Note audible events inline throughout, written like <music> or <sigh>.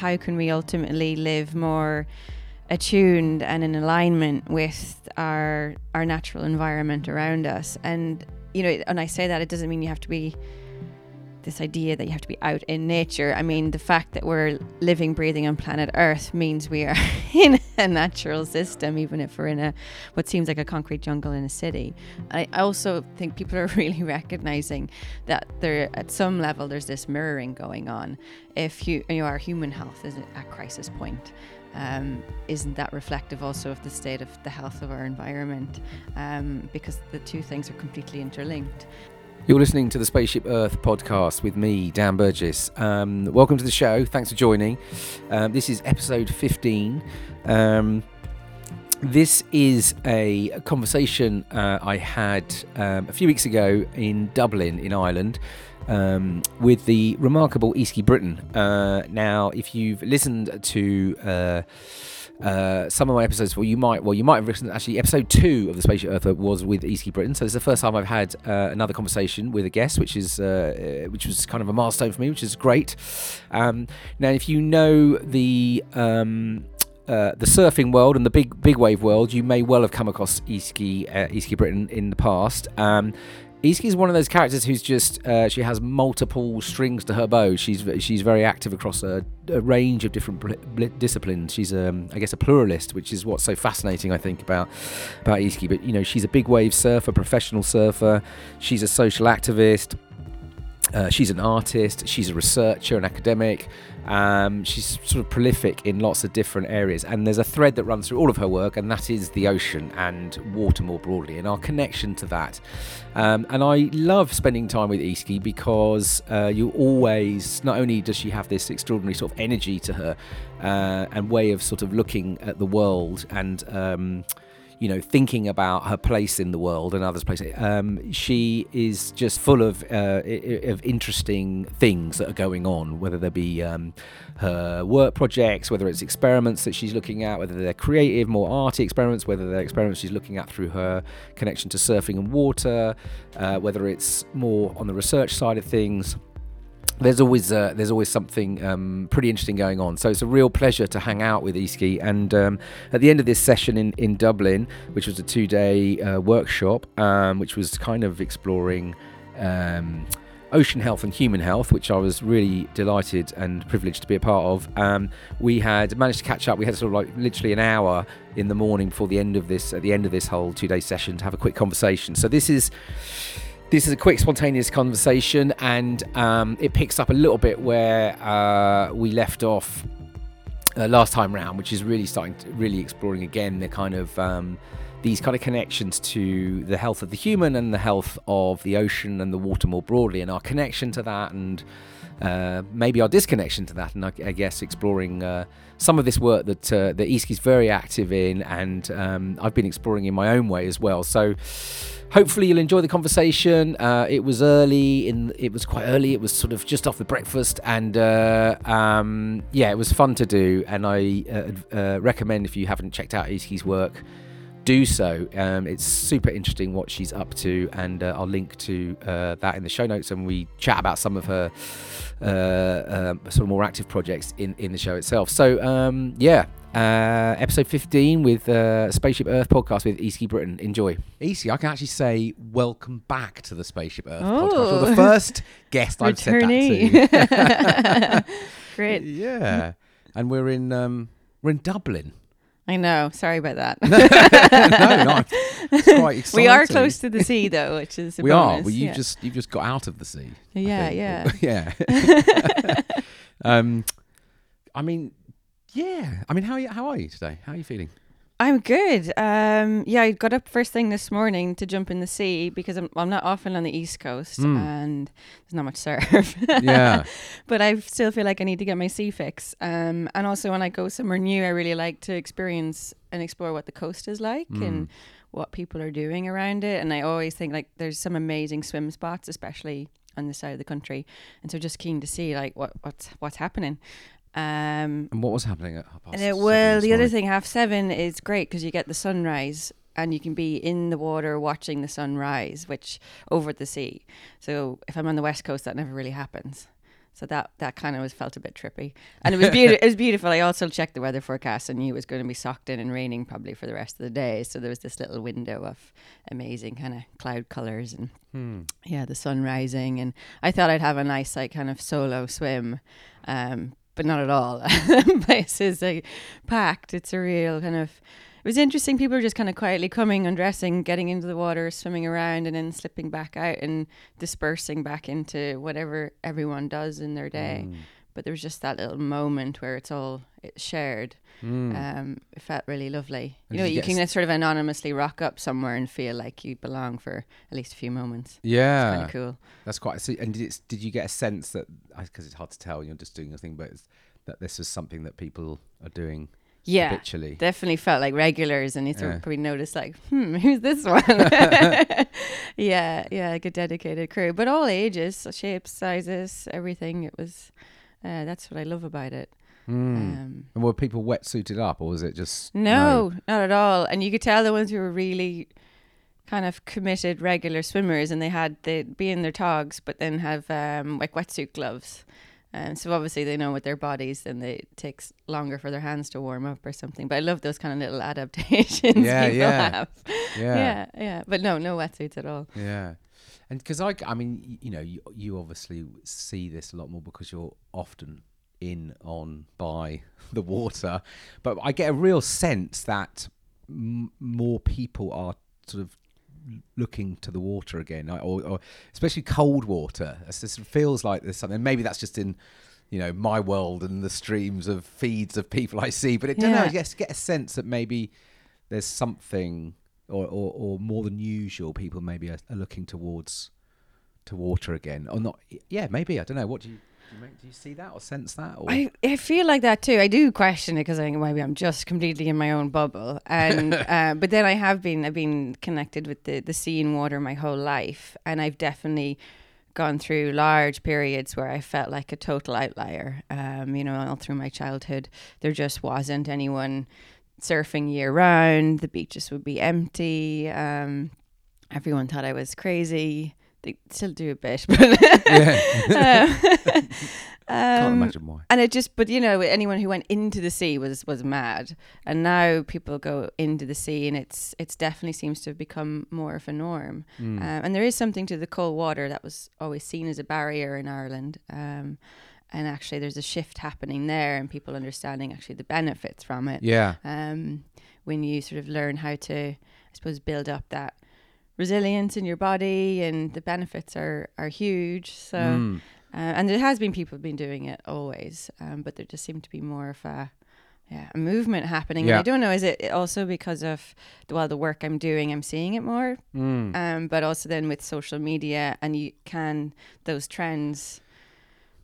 How can we ultimately live more attuned and in alignment with our our natural environment around us? And you know, and I say that it doesn't mean you have to be this idea that you have to be out in nature. I mean, the fact that we're living, breathing on planet Earth means we are <laughs> in a natural system, even if we're in a what seems like a concrete jungle in a city. I also think people are <laughs> really recognizing that there, at some level, there's this mirroring going on. If you, you know, our human health is at crisis point. Um, isn't that reflective also of the state of the health of our environment? Um, because the two things are completely interlinked. You're listening to the Spaceship Earth podcast with me, Dan Burgess. Um, welcome to the show. Thanks for joining. Um, this is episode 15. Um, this is a conversation uh, I had um, a few weeks ago in Dublin, in Ireland. Um, with the remarkable Easkey Britton. Uh, now, if you've listened to uh, uh, some of my episodes, well, you might, well, you might have listened. Actually, episode two of the Spaceship Earth was with Easkey Britton, so it's the first time I've had uh, another conversation with a guest, which is, uh, which was kind of a milestone for me, which is great. Um, now, if you know the um, uh, the surfing world and the big big wave world, you may well have come across Easkey uh, Britton in the past. Um, Easkey is one of those characters who's just uh, she has multiple strings to her bow. She's she's very active across a, a range of different bl- bl- disciplines. She's um, I guess a pluralist, which is what's so fascinating I think about about Easkey. But you know she's a big wave surfer, professional surfer. She's a social activist. Uh, she's an artist, she's a researcher, an academic. Um, she's sort of prolific in lots of different areas, and there's a thread that runs through all of her work, and that is the ocean and water more broadly, and our connection to that. Um, and I love spending time with Easkey because uh, you always, not only does she have this extraordinary sort of energy to her uh, and way of sort of looking at the world and um, you know, thinking about her place in the world and others' place. Um, she is just full of uh, of interesting things that are going on, whether there be um, her work projects, whether it's experiments that she's looking at, whether they're creative, more arty experiments, whether they're experiments she's looking at through her connection to surfing and water, uh, whether it's more on the research side of things there's always uh, there's always something um, pretty interesting going on. So it's a real pleasure to hang out with Easkey. And um, at the end of this session in, in Dublin, which was a two day uh, workshop, um, which was kind of exploring um, ocean health and human health, which I was really delighted and privileged to be a part of. Um, we had managed to catch up. We had sort of like literally an hour in the morning before the end of this at the end of this whole two day session to have a quick conversation. So this is this is a quick, spontaneous conversation, and um, it picks up a little bit where uh, we left off uh, last time round, which is really starting to really exploring again the kind of um, these kind of connections to the health of the human and the health of the ocean and the water more broadly, and our connection to that, and uh, maybe our disconnection to that, and I, I guess exploring uh, some of this work that uh, that Easkey's very active in, and um, I've been exploring in my own way as well. So hopefully you'll enjoy the conversation. Uh, it was early in, it was quite early. It was sort of just off the breakfast, and uh, um, yeah, it was fun to do. And I uh, uh recommend if you haven't checked out Easkey's work, do so. Um, it's super interesting what she's up to, and uh, I'll link to uh, that in the show notes. And we chat about some of her um, sort of more active projects in in the show itself. So um, yeah, uh, episode 15 with uh, Spaceship Earth podcast with Easkey Britton. Enjoy. Easkey, I can actually say welcome back to the Spaceship Earth oh. podcast. You're the first <laughs> guest I've said that to. <laughs> Great. Yeah. And we're in um, we're in Dublin. I know. Sorry about that. <laughs> no, no, it's quite exciting. <laughs> We are close to the sea, though, which is we bonus. are. Well, you yeah. just you've just got out of the sea. Yeah, yeah, <laughs> yeah. um, I mean, yeah. I mean, how are you, how are you today? How are you feeling? I'm good. Um, yeah, I got up first thing this morning to jump in the sea because I'm, I'm not often on the East Coast mm. and there's not much surf. <laughs> yeah. But I still feel like I need to get my sea fix. Um, and also when I go somewhere new, I really like to experience and explore what the coast is like mm. and what people are doing around it. And I always think like there's some amazing swim spots, especially on the side of the country. And so just keen to see like what what's what's happening. Um, and what was happening at half past? Uh, well, the other thing, half seven is great because you get the sunrise and you can be in the water watching the sunrise, which over at the sea. So if I'm on the west coast, that never really happens. So that that kind of was felt a bit trippy, and it was beautiful. it was beautiful. I also checked the weather forecast and knew it was going to be socked in and raining probably for the rest of the day. So there was this little window of amazing kind of cloud colors and Hmm. yeah, the sun rising. And I thought I'd have a nice like kind of solo swim, um, but not at all. <laughs> place is like packed. It's a real kind of. It was interesting. People were just kind of quietly coming, undressing, getting into the water, swimming around, and then slipping back out and dispersing back into whatever everyone does in their day. Mm. But there was just that little moment where it's all it's shared. Mm. Um, it felt really lovely. And you know, you you can sort of anonymously rock up somewhere and feel like you belong for at least a few moments. yeah, Kind of cool. that's quite. So, and did, did you get a sense that because it's hard to tell, you're just doing your thing, but it's, that this is something that people are doing Yeah, habitually? definitely felt like regulars, and you sort Yeah. of probably noticed like, hmm, <laughs> who's this one? <laughs> <laughs> yeah, yeah, like a dedicated crew, but all ages, shapes, sizes, everything. It was. Uh, that's what I love about it. Mm. Um, and were people wetsuited up, or was it just No, not at all. And you could tell the ones who were really kind of committed regular swimmers and they had they'd be in their togs but then have um like wetsuit gloves. Um, so obviously they know with their bodies and they, it takes longer for their hands to warm up or something. But I love those kind of little adaptations <laughs> Yeah, people yeah. have. Yeah, Yeah, yeah. But no, no wetsuits at all. Yeah. And because I, I mean, you know, you, you obviously see this a lot more because you're often in, on, by <laughs> the water. But I get a real sense that m- more people are sort of looking to the water again, or, or especially cold water. It just feels like there's something. Maybe that's just in, you know, my world and the streams of feeds of people I see. But it don't know. I get a sense that maybe there's something, or, or, or more than usual, people maybe are, are looking towards to water again, or not. Yeah, maybe I don't know. What do you do? You, make, do you see that or sense that? Or? I, I feel like that too. I do question it because I think maybe I'm just completely in my own bubble. And <laughs> uh, but then I have been I've been connected with the the sea and water my whole life, and I've definitely gone through large periods where I felt like a total outlier. Um, you know, all through my childhood, there just wasn't anyone surfing year round. The beaches would be empty. Um, everyone thought I was crazy. They still do a bit, <laughs> but yeah, um, <laughs> can't um, imagine why. and it just, but you know, anyone who went into the sea was was mad, and now people go into the sea, and it's it's definitely seems to have become more of a norm. Mm. Um, and there is something to the cold water that was always seen as a barrier in Ireland. Um, and actually, there's a shift happening there, and people understanding actually the benefits from it. yeah, Um, when you sort of learn how to, I suppose, build up that resilience in your body, and the benefits are are huge. So. Mm. Uh, and there has been people been doing it always, um, but there just seemed to be more of a yeah a movement happening. Yeah. And I don't know, is it also because of the, well the work I'm doing, I'm seeing it more, Mm. um, but also then with social media, and you can those trends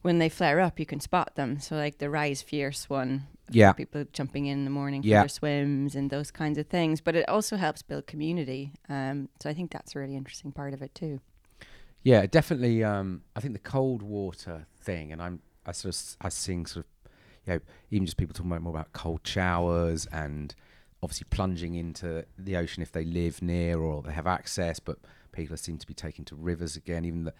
when they flare up, you can spot them. So like the rise fierce one, yeah, people jumping in in the morning for Yeah. their swims and those kinds of things. But it also helps build community. Um, so I think that's a really interesting part of it too. Yeah, definitely. Um, I think the cold water thing, and I'm I sort of I seeing sort of, you know, even just people talking about more about cold showers and obviously plunging into the ocean if they live near or they have access. But people seem to be taking to rivers again, even the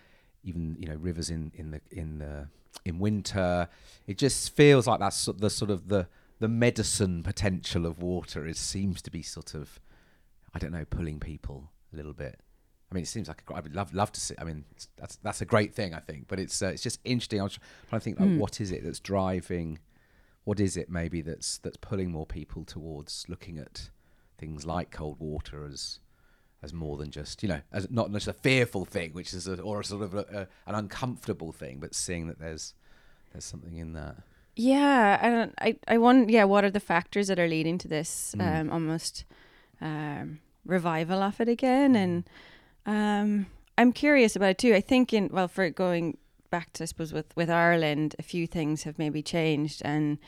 even you know rivers in in the in the in winter. It just feels like that's the sort of the the medicine potential of water. It seems to be sort of I don't know pulling people a little bit. I mean, it seems like a, I would love love to see. I mean, that's that's a great thing, I think. But it's uh, it's just interesting. I was trying to think, like, Mm. what is it that's driving? What is it maybe that's that's pulling more people towards looking at things like cold water as as more than just you know as not just a fearful thing, which is a, or a sort of a, a, an uncomfortable thing, but seeing that there's there's something in that. Yeah, and I, I wonder, yeah, what are the factors that are leading to this Mm. um, almost um, revival of it again? And um, I'm curious about it too. I think in well, for going back to I suppose with with Ireland, a few things have maybe changed, and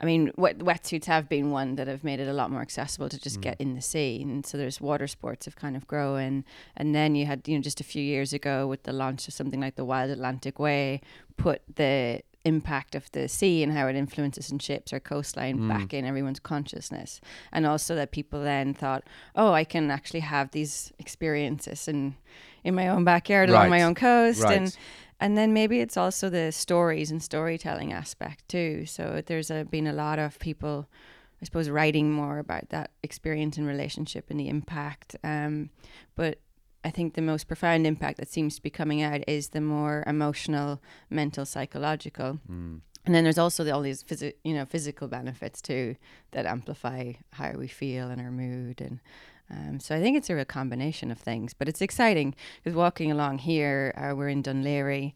I mean, wet, wetsuits have been one that have made it a lot more accessible to just Mm. get in the sea, and so there's water sports have kind of grown, and then you had you know just a few years ago with the launch of something like the Wild Atlantic Way, put the impact of the sea and how it influences and shapes our coastline Mm. back in everyone's consciousness, and also that people then thought, oh, I can actually have these experiences in in my own backyard along my own coast, Right. and and then maybe it's also the stories and storytelling aspect too. So there's a, been a lot of people, I suppose, writing more about that experience and relationship and the impact. Um, but I think the most profound impact that seems to be coming out is the more emotional, mental, psychological. Mm. And then there's also the, all these phys- you know physical benefits too that amplify how we feel and our mood and um, so I think it's a real combination of things. But it's exciting because walking along here, uh, we're in Dún Laoghaire.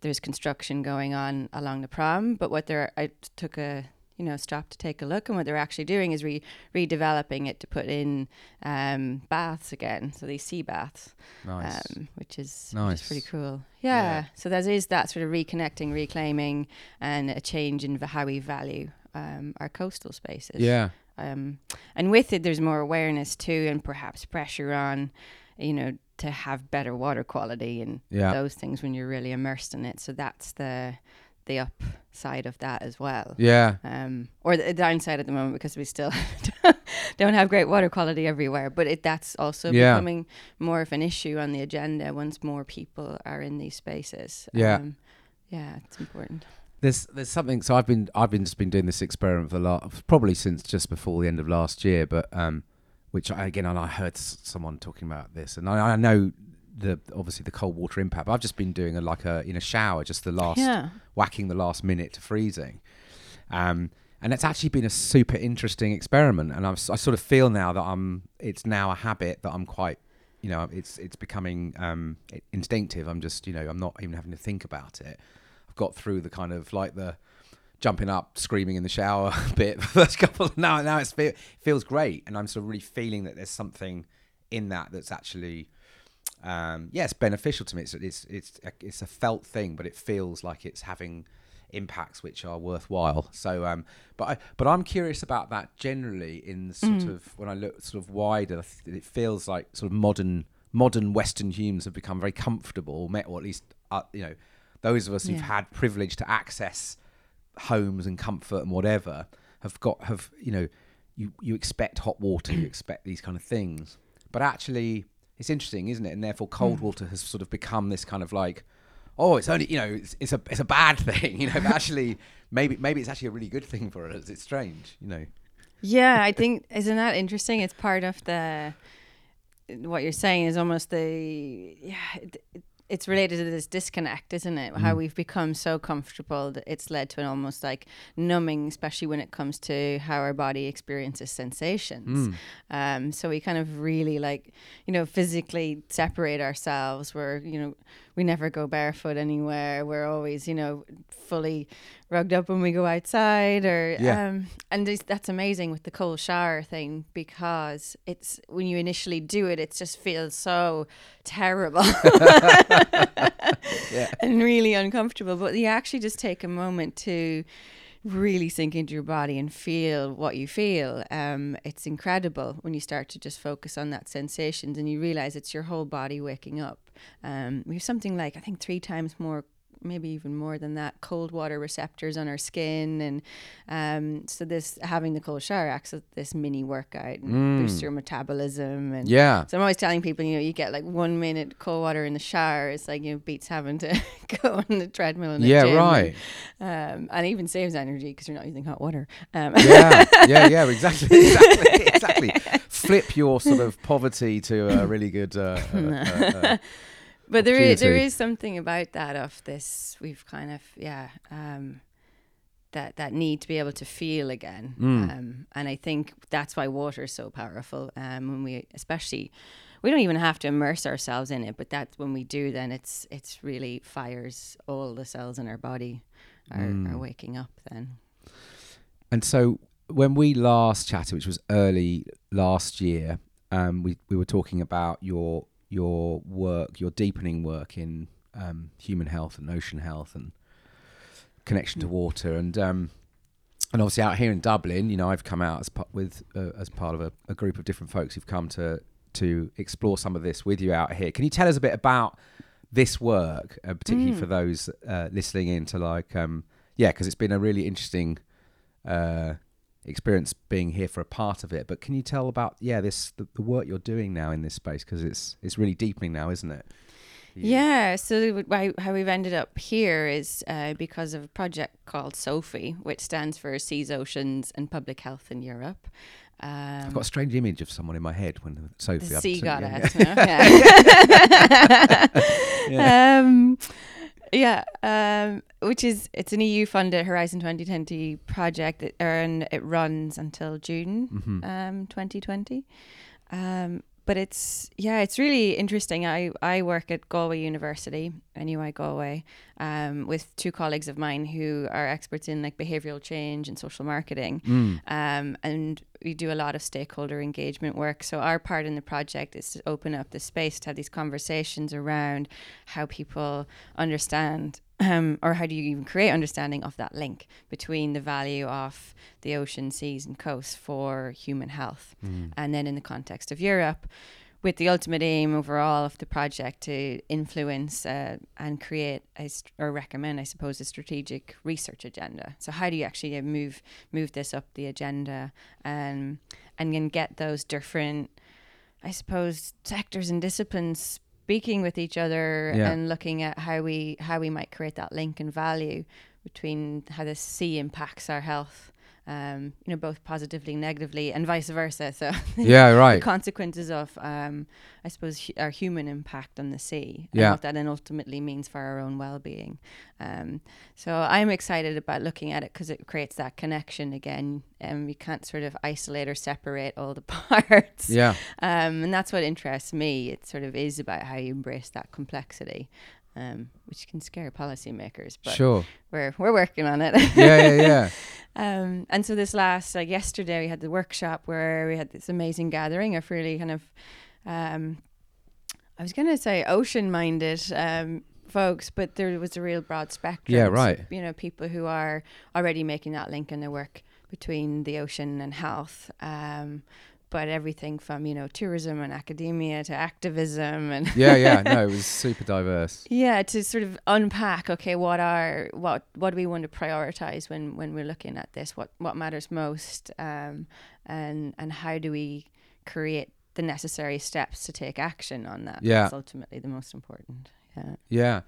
There's construction going on along the prom, but what they're I took a you know stop to take a look, and what they're actually doing is re- redeveloping it to put in um, baths again. So these sea baths, Nice. um, which is which Nice. is pretty cool. Yeah. Yeah. So there is that sort of reconnecting, reclaiming, and a change in how we value um, our coastal spaces. yeah. Um, and with it, there's more awareness too, and perhaps pressure on, you know, to have better water quality and Yeah. those things when you're really immersed in it. So that's the the upside of that as well. Yeah. Um, or the downside at the moment because we still <laughs> don't have great water quality everywhere. But it, that's also Yeah. becoming more of an issue on the agenda once more people are in these spaces. Yeah. Um, yeah, it's important. There's there's something. So I've been I've been just been doing this experiment for a lot, probably since just before the end of last year. But um, which I, again, and I heard someone talking about this, and I, I know the obviously the cold water impact. But I've just been doing a like a in a shower, just the last Yeah. whacking the last minute to freezing. Um, and it's actually been a super interesting experiment, and s- I sort of feel now that I'm. It's now a habit that I'm quite, you know, it's it's becoming um, instinctive. I'm just, you know, I'm not even having to think about it. Got through the kind of like the jumping up, screaming in the shower <laughs> bit. The first couple now, now it's fe- feels great, and I'm sort of really feeling that there's something in that that's actually um, yeah, it's beneficial to me. It's it's it's a, it's a felt thing, but it feels like it's having impacts which are worthwhile. So, um, but I but I'm curious about that generally in sort of when I look sort of wider. It feels like sort of modern modern Western humans have become very comfortable, met or at least uh, you know those of us who've had privilege to access homes and comfort and whatever have got have you know you you expect hot water, you <clears throat> expect these kind of things, but actually it's interesting, isn't it? And therefore, cold mm. water has sort of become this kind of like, oh, it's only you know, it's, it's a it's a bad <laughs> thing, you know. But actually, maybe maybe it's actually a really good thing for us. It's strange, you know. Yeah, I <laughs> think isn't that interesting? It's part of the what you're saying is almost the yeah. It, it, it's related to this disconnect, isn't it? How we've become so comfortable that it's led to an almost like numbing, especially when it comes to how our body experiences sensations. Um, so we kind of really like, you know, physically separate ourselves. We're, you know, we never go barefoot anywhere. We're always, you know, fully rugged up when we go outside or Yeah. um and that's amazing with the cold shower thing because it's when you initially do it it just feels so terrible. <laughs> And really uncomfortable but you actually just take a moment to really sink into your body and feel what you feel. Um it's incredible when you start to just focus on that sensations and you realize it's your whole body waking up. Um we have something like i think three times more maybe even more than that cold water receptors on our skin and um, so this having the cold shower acts as this mini workout and boosts your metabolism and Yeah, so I'm always telling people, you know, you get like one minute cold water in the shower. It's like, you know, beats having to <laughs> go on the treadmill in the yeah, right. Um, and even saves energy because you're not using hot water. Um, Yeah, yeah, <laughs> yeah, exactly, exactly, exactly. Flip your sort of poverty to a really good. Uh, uh, uh, uh, <laughs> but there is there is something about that of this. We've kind of yeah. Um, that, that need to be able to feel again, Mm. um, and I think that's why water is so powerful. Um, when we, especially, we don't even have to immerse ourselves in it, but that's when we do. Then it's it's really fires all the cells in our body are, Mm. are waking up. Then And so when we last chatted, which was early last year, um, we we were talking about your your work, your deepening work in um, human health and ocean health and connection to water, and um, and obviously out here in Dublin, you know, I've come out as part with uh, as part of a, a group of different folks who've come to to explore some of this with you out here. Can you tell us a bit about this work, uh, particularly Mm. for those uh, listening in to like, um, yeah, because it's been a really interesting uh, experience being here for a part of it. But can you tell about yeah this the, the work you're doing now in this space because it's it's really deepening now, isn't it? Yeah, so why, how we've ended up here is uh, because of a project called Sophie, which stands for Seas, Oceans and Public Health in Europe. Um, I've got a strange image of someone in my head when Sophie. the sea yeah, goddess. no? <laughs> Yeah. <laughs> <laughs> um, yeah, um, which is it's an EU funded Horizon 2020 project, that, and it runs until June Mhm. um, 2020. Um, but it's yeah, it's really interesting. I I work at Galway University, NUI Galway, um, with two colleagues of mine who are experts in like behavioral change and social marketing. Mm. Um, and we do a lot of stakeholder engagement work. So our part in the project is to open up the space to have these conversations around how people understand. Um, or how do you even create understanding of that link between the value of the ocean, seas, and coasts for human health? Mm. and then in the context of Europe, with the ultimate aim overall of the project to influence uh, and create st- or recommend, I suppose, a strategic research agenda. So how do you actually uh, move move this up the agenda and and then get those different, I suppose, sectors and disciplines speaking with each other Yeah. and looking at how we how we might create that link and value between how the sea impacts our health um, you know, both positively and negatively, and vice versa. So <laughs> Yeah, the right. consequences of, um, I suppose, hu- our human impact on the sea, and Yeah. what that then ultimately means for our own well-being. Um, so I'm excited about looking at it because it creates that connection again, and we can't sort of isolate or separate all the <laughs> parts. Yeah. Um, and that's what interests me. It sort of is about how you embrace that complexity. Um, which can scare policymakers, but Sure. we're we're working on it. Yeah, yeah, yeah. <laughs> Um, and so this last, like yesterday, we had the workshop where we had this amazing gathering of really kind of, um, I was going to say ocean-minded um, folks, but there was a real broad spectrum. Yeah, So, right. you know, people who are already making that link in their work between the ocean and health. Um, but everything from you know tourism and academia to activism and Yeah, yeah. <laughs> No, it was super diverse. yeah to sort of unpack okay what are what what do we want to prioritize when when we're looking at this what what matters most um and and how do we create the necessary steps to take action on that Yeah. that's ultimately the most important yeah Yeah,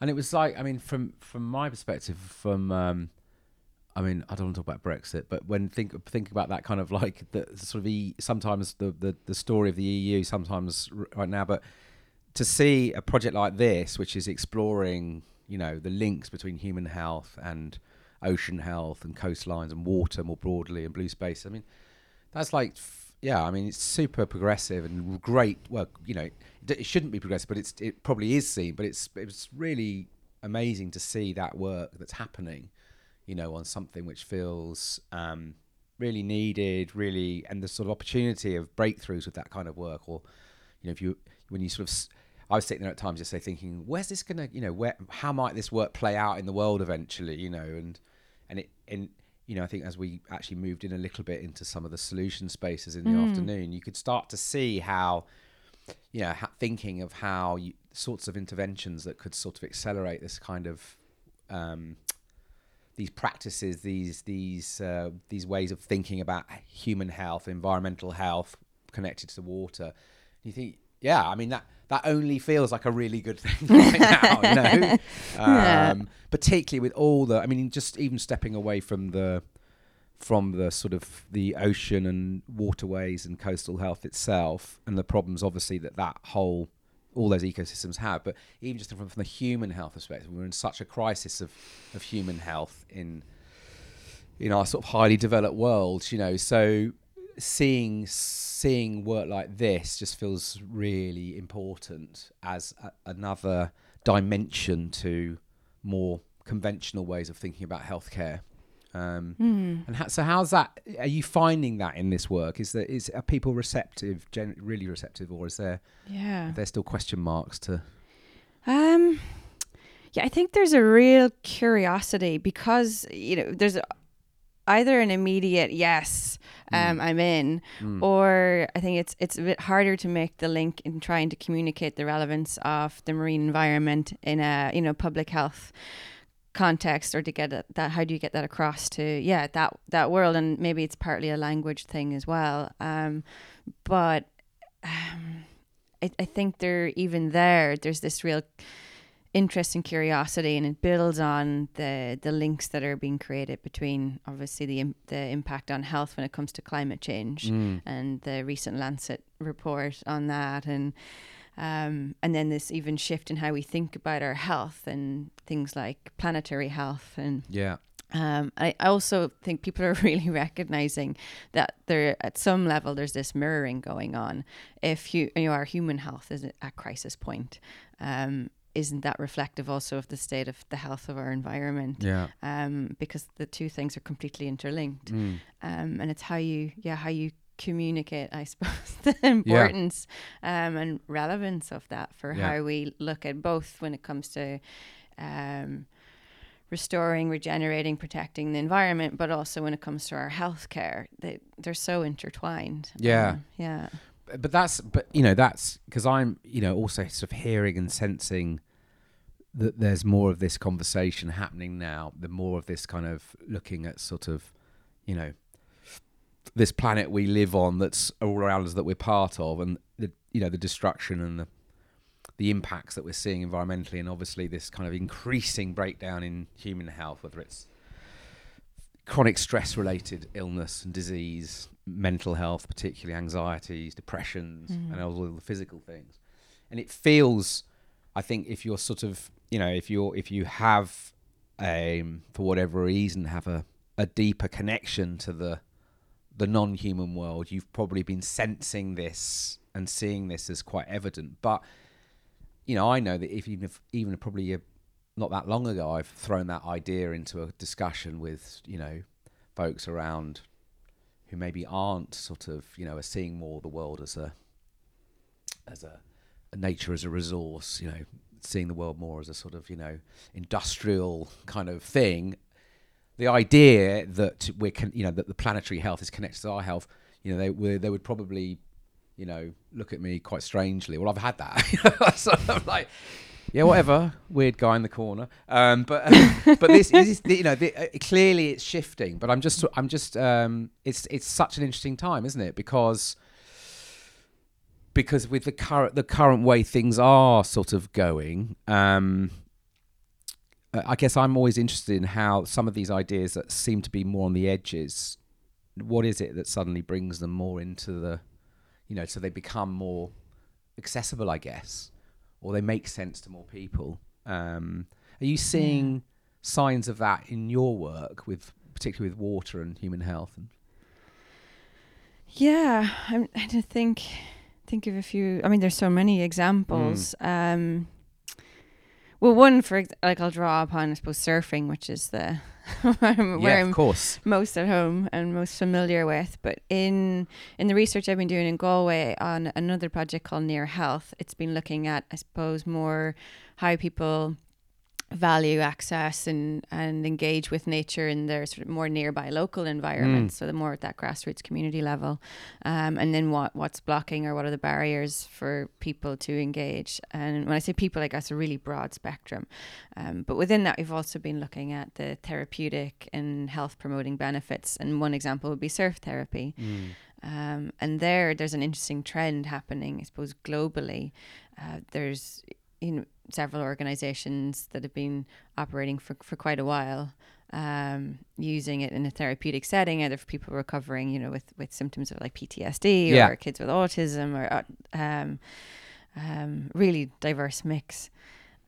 and it was like I mean, from from my perspective, from um, I mean, I don't want to talk about Brexit, but when think think about that kind of like the sort of e, sometimes the, the the story of the EU, sometimes right now, but to see a project like this, which is exploring, you know, the links between human health and ocean health and coastlines and water more broadly and blue space. I mean, that's like, yeah, I mean, it's super progressive and great. Well, you know, it, shouldn't be progressive, but it's it probably is seen. But it's it's really amazing to see that work that's happening, you know, on something which feels um, really needed, really, and the sort of opportunity of breakthroughs with that kind of work, or you know, if you when you sort of I was sitting there at times just say thinking, where's this gonna, you know, where how might this work play out in the world eventually, you know, and and it and you know, I think as we actually moved in a little bit into some of the solution spaces in the afternoon, you could start to see how, you know, ha- thinking of how you, sorts of interventions that could sort of accelerate this kind of um, these practices, these these uh, these ways of thinking about human health, environmental health, connected to water. You think, yeah, I mean that that only feels like a really good <laughs> thing right now, you know. <laughs> Yeah. Um, particularly with all the, I mean, just even stepping away from the from the sort of the ocean and waterways and coastal health itself and the problems obviously that that whole all those ecosystems have but even just from, from the human health perspective we're in such a crisis of, of human health in in our sort of highly developed world you know? So seeing seeing work like this just feels really important as a, another dimension to more conventional ways of thinking about healthcare um, and ha- so how's that are you finding that in this work? Is that is are people receptive gen- really receptive or is there yeah. are there still question marks to Um, yeah, I think there's a real curiosity because you know there's a, either an immediate yes, um, I'm in, or I think it's it's a bit harder to make the link in trying to communicate the relevance of the marine environment in a you know public health context or to get that how do you get that across to yeah that that world and maybe it's partly a language thing as well um but um I, I think they're even there. There's this real interest and curiosity, and it builds on the the links that are being created between obviously the the impact on health when it comes to climate change Mm. and the recent Lancet report on that, and um, and then this even shift in how we think about our health and things like planetary health and Yeah. um, I I also think people are <laughs> really recognizing that there, at some level, there's this mirroring going on. If you, you know, our human health is at crisis point, um, isn't that reflective also of the state of the health of our environment? Yeah. Um, because the two things are completely interlinked, Mm. um, and it's how you, yeah, how you communicate, I suppose, <laughs> the importance um, and relevance of that for Yeah. how we look at both when it comes to. Um, restoring, regenerating, protecting the environment, but also when it comes to our healthcare, they they're so intertwined. Yeah. Um, yeah, But- but that's but you know that's because I'm you know also sort of hearing and sensing that there's more of this conversation happening now. The more of this kind of looking at sort of you know this planet we live on that's all around us that we're part of, and the you know the destruction and the the impacts that we're seeing environmentally, and obviously this kind of increasing breakdown in human health, whether it's chronic stress related illness and disease, mental health, particularly anxieties, depressions, Mhm. and all the physical things. And it feels, I think, if you're sort of, you know, if you're, if you have, um, for whatever reason, have a, a deeper connection to the, the non-human world, you've probably been sensing this and seeing this as quite evident. But, you know, I know that if even if even probably a not that long ago, I've thrown that idea into a discussion with you know folks around who maybe aren't sort of you know are seeing more the world as a as a, a nature as a resource, you know, seeing the world more as a sort of you know industrial kind of thing. The idea that we're con- you know that the planetary health is connected to our health, you know, they were they would probably you know look at me quite strangely. Well, I've had that, <laughs> so I'm like yeah, whatever. Weird guy in the corner. Um, but but this is you know the, uh, clearly it's shifting. But I'm just I'm just um, it's it's such an interesting time, isn't it? Because because with the current the current way things are sort of going. Um, I guess I'm always interested in how some of these ideas that seem to be more on the edges. What is it that suddenly brings them more into the, you know, so they become more accessible, I guess or they make sense to more people. Um, are you seeing signs of that in your work with, particularly with water and human health? And yeah. I'm, I think think of a few. I mean, there's so many examples. Um, well, one for like I'll draw upon, I suppose, surfing, which is the <laughs> where yeah, I'm of course. most at home and most familiar with. But in in the research I've been doing in Galway on another project called Near Health, it's been looking at, I suppose, more how people value access and and engage with nature in their sort of more nearby local environments so the more at that grassroots community level. Um, and then what what's blocking or what are the barriers for people to engage? And when I say people I guess a really broad spectrum. Um, but within that we've also been looking at the therapeutic and health promoting benefits. And one example would be surf therapy. Um, and there, there's an interesting trend happening, I suppose, globally. Uh, there's you know, several organizations that have been operating for, for quite a while, um, using it in a therapeutic setting, either for people recovering, you know, with, with symptoms of like PTSD Yeah. or kids with autism or uh, um, um, really diverse mix.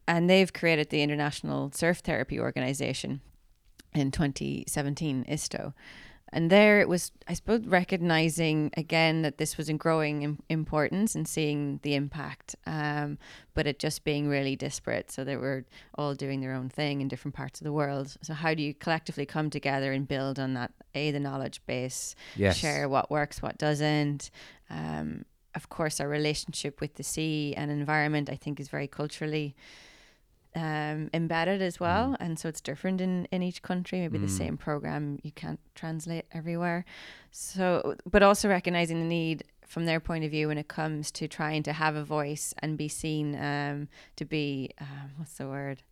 And they've created the International Surf Therapy Organization in 2017, ISTO. And there it was, I suppose, recognizing again that this was in growing in importance and seeing the impact, um, but it just being really disparate. So they were all doing their own thing in different parts of the world. So, how do you collectively come together and build on that? A, the knowledge base, Yes. share what works, what doesn't. Um, of course, our relationship with the sea and environment, I think, is very culturally um, embedded as well. And so it's different in, in each country. Maybe the same program you can't translate everywhere. So, but also recognizing the need from their point of view when it comes to trying to have a voice and be seen um, to be, um, what's the word?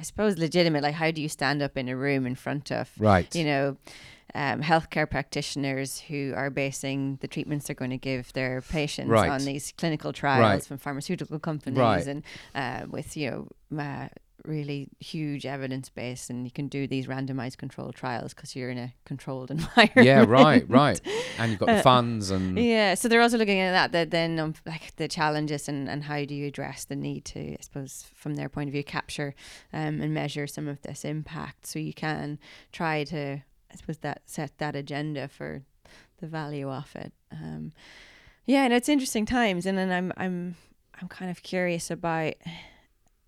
I suppose legitimate. Like, how do you stand up in a room in front of Right. you know, um, healthcare practitioners who are basing the treatments they're going to give their patients Right. on these clinical trials Right. from pharmaceutical companies Right. and uh, with you know uh, really huge evidence base, and you can do these randomized controlled trials because you're in a controlled <laughs> environment. yeah, right, right. And you've got the Uh, funds and Yeah, so they're also looking at that. That then, um, like the challenges and, and how do you address the need to, I suppose, from their point of view, capture um, and measure some of this impact, so you can try to, I suppose, that set that agenda for the value of it. Um, yeah, and it's interesting times, and then I'm I'm I'm kind of curious about.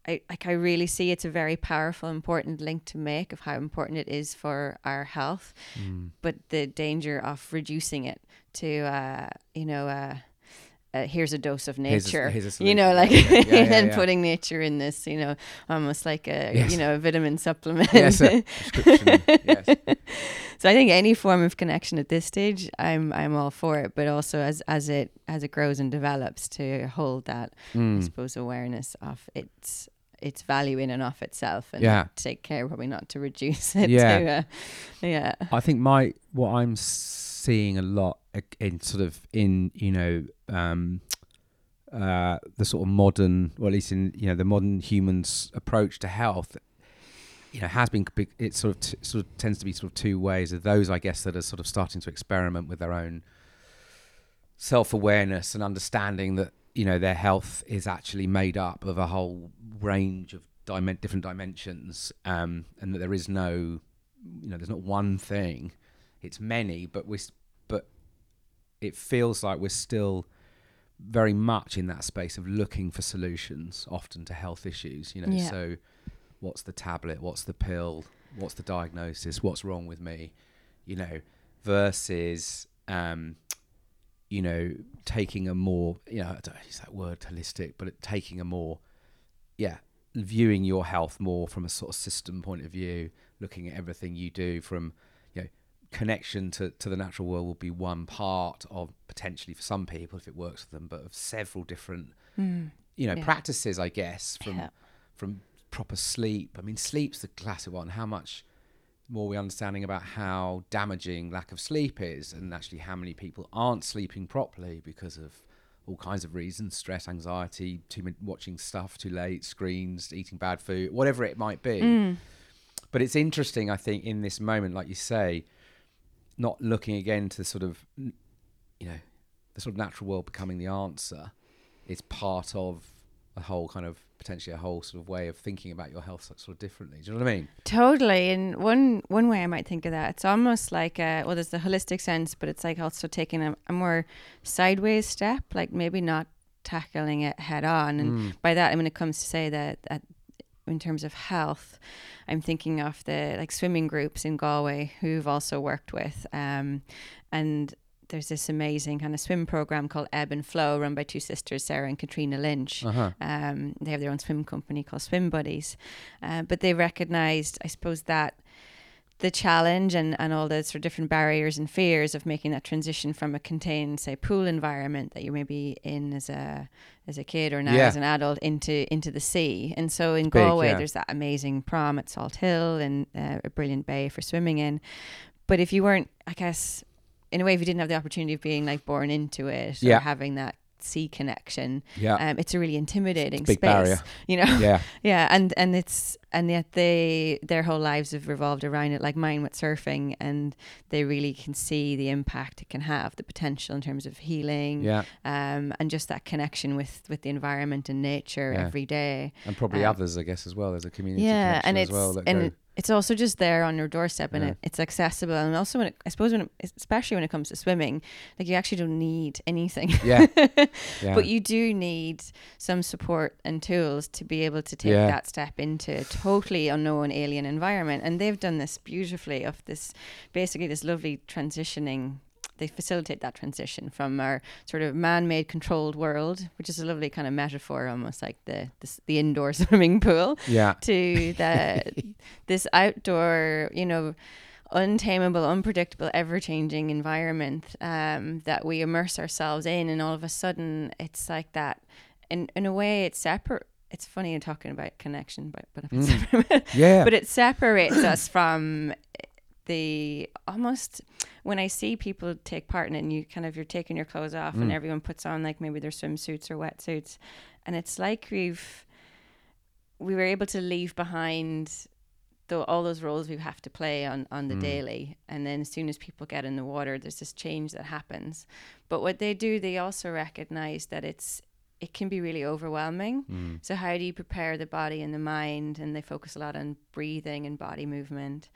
I, like I really see it's a very powerful, important link to make of how important it is for our health, Mm. but the danger of reducing it to uh, you know uh, uh, here's a dose of Here's a- nature here's a you know like. Yeah, yeah, <laughs> yeah, and putting nature in this you know almost like a Yes. you know a vitamin supplement Yes, <laughs> yes. <laughs> so I think any form of connection at this stage I'm I'm all for it but also as as it as it grows and develops to hold that I Mm. suppose awareness of its its value in and of itself and Yeah. take care probably not to reduce it Yeah. to uh, yeah I think my what I'm seeing a lot in sort of in you know um, uh, the sort of modern, or at least in you know the modern humans' approach to health, you know, has been it sort of t- sort of tends to be sort of two ways. Of those, I guess, that are sort of starting to experiment with their own self awareness and understanding that you know their health is actually made up of a whole range of different dimensions, um, and that there is no, you know, there's not one thing. It's many, but we, but it feels like we're still very much in that space of looking for solutions, often to health issues. You know, Yeah. so what's the tablet? What's the pill? What's the diagnosis? What's wrong with me? You know, versus um, you know, taking a more, you know, I don't use that word holistic, but it, taking a more, yeah, viewing your health more from a sort of system point of view, looking at everything you do from, connection to, to the natural world will be one part of potentially for some people if it works for them, but of several different, you know, Yeah. practices, I guess, from Yeah. from proper sleep. I mean, sleep's the classic one. How much more we're understanding about how damaging lack of sleep is, and actually how many people aren't sleeping properly because of all kinds of reasons: stress, anxiety, too many, watching stuff too late, screens, eating bad food, whatever it might be. Mm. But it's interesting, I think, in this moment, like you say, not looking again to sort of, you know, the sort of natural world becoming the answer. It's part of a whole kind of potentially a whole sort of way of thinking about your health sort of differently. Do you know what I mean? Totally. And one one way I might think of that, it's almost like a, well, there's the holistic sense, but it's like also taking a, a more sideways step, like maybe not tackling it head on. And Mm. by that, I mean, it comes to say that, that in terms of health, I'm thinking of the like swimming groups in Galway who've also worked with, um, and there's this amazing kind of swim program called Ebb and Flow, run by two sisters, Sarah and Katrina Lynch. Uh-huh. Um, they have their own swim company called Swim Buddies, uh, but they recognised, I suppose, that the challenge and, and all the sort of different barriers and fears of making that transition from a contained, say, pool environment that you may be in as a as a kid or now Yeah. as an adult into into the sea. And so in big, Galway, yeah. there's that amazing prom at Salthill and uh, a brilliant bay for swimming in. But if you weren't, I guess, in a way, if you didn't have the opportunity of being like born into it Yeah. or having that sea connection, Yeah. um, it's a really intimidating Big space. barrier. You know, yeah. <laughs> yeah, and and it's and yet they their whole lives have revolved around it, like mine with surfing, and they really can see the impact it can have, the potential in terms of healing, Yeah. um, and just that connection with with the environment and nature Yeah. every day. And probably Um, others, I guess, as well. There's a community Yeah, connection and as it's well. And go, it's also just there on your doorstep, and Yeah. it, it's accessible, and also when it, I suppose when it, especially when it comes to swimming, like you actually don't need anything. yeah. <laughs> yeah. But you do need some support and tools to be able to take Yeah. that step into a totally unknown alien environment. And they've done this beautifully of this basically this lovely transitioning. They facilitate that transition from our sort of man-made controlled world, which is a lovely kind of metaphor, almost like the the, the indoor <laughs> swimming pool, yeah. to the <laughs> this outdoor, you know, untamable, unpredictable, ever-changing environment um, that we immerse ourselves in, and all of a sudden, it's like that. In in a way, it's separate. It's funny you're talking about connection, but but, Mm. <laughs> Yeah. but it separates us from the almost when I see people take part in it and you kind of you're taking your clothes off and Mm. everyone puts on like maybe their swimsuits or wetsuits and it's like we've we were able to leave behind the, all those roles we have to play on on the Mm. daily and then as soon as people get in the water there's this change that happens but what they do they also recognize that it's it can be really overwhelming Mm. so how do you prepare the body and the mind and they focus a lot on breathing and body movement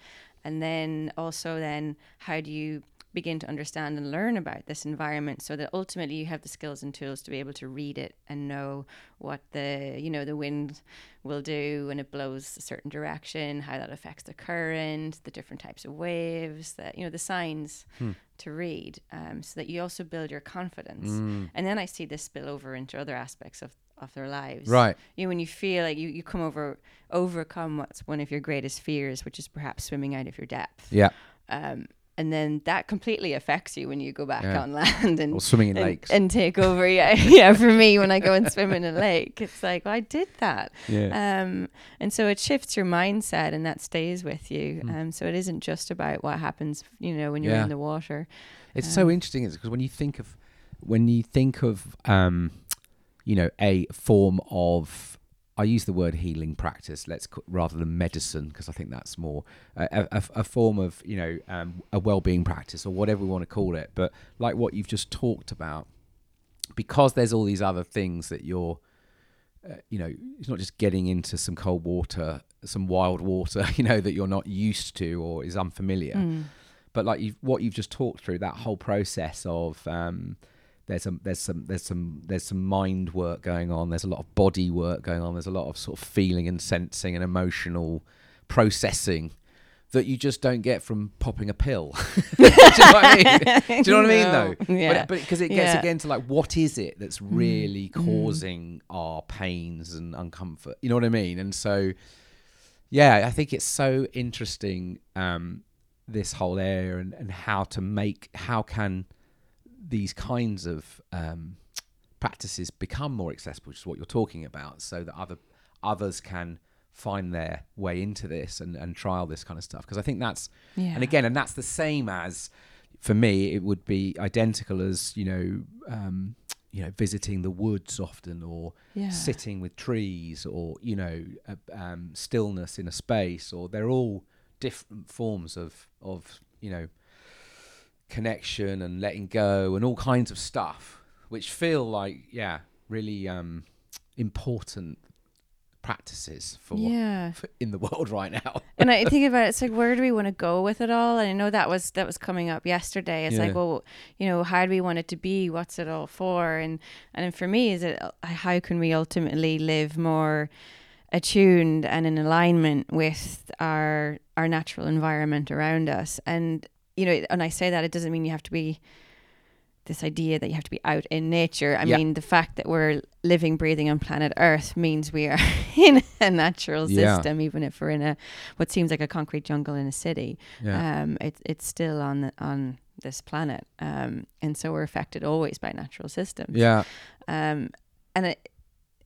and then also then how do you begin to understand and learn about this environment so that ultimately you have the skills and tools to be able to read it and know what the you know the wind will do when it blows a certain direction how that affects the current the different types of waves that you know the signs Hmm. to read um, so that you also build your confidence Mm. and then i see this spill over into other aspects of of their lives Right. you know, when you feel like you, you come over overcome what's one of your greatest fears, which is perhaps swimming out of your depth. Yeah. Um, and then that completely affects you when you go back Yeah. on land and Or swimming in and, lakes. and take over. <laughs> Yeah, yeah. For me, when I go and swim in a lake, it's like well, I did that. yeah. Um, and so it shifts your mindset, and that stays with you. Mm. Um, so it isn't just about what happens, you know, when you're Yeah. in the water. It's so Um, interesting, is because when you think of when you think of um, you know a form of I use the word healing practice, let's rather than medicine, because I think that's more a, a, a form of you know um, a well-being practice or whatever we want to call it. But like what you've just talked about, because there's all these other things that you're, uh, you know, it's not just getting into some cold water, some wild water, <laughs> you know, that you're not used to or is unfamiliar Mm. but like you've what you've just talked through that whole process of um, there's some there's some there's some there's some mind work going on. There's a lot of body work going on. There's a lot of sort of feeling and sensing and emotional processing that you just don't get from popping a pill. <laughs> Do you know what I mean? Do you know what I mean though? Yeah. but because it gets Yeah. again to like what is it that's really Mm. causing our pains and uncomfort? You know what I mean? And so yeah I think it's so interesting um, this whole area and, and how to make how can these kinds of um, practices become more accessible which is what you're talking about so that other others can find their way into this and, and trial this kind of stuff because I think that's yeah. and again and that's the same as for me it would be identical as you know um, you know visiting the woods often or yeah. sitting with trees or you know uh, um, stillness in a space or they're all different forms of of you know connection and letting go and all kinds of stuff which feel like yeah really um important practices for, yeah. for in the <laughs> world right now and I <laughs> think about it, it's like where do we want to go with it all? And I know that was that was coming up yesterday. It's Yeah. like, well, you know, how do we want it to be? What's it all for? And and for me, is it uh, how can we ultimately live more attuned and in alignment with our our natural environment around us? And you know, and I say that it doesn't mean you have to be this idea that you have to be out in nature. I Yeah. mean, the fact that we're living, breathing on planet Earth means we are <laughs> in a natural Yeah. system, even if we're in a what seems like a concrete jungle in a city. yeah Um, it's it's still on the, on this planet, um, and so we're affected always by natural systems. yeah Um, and it,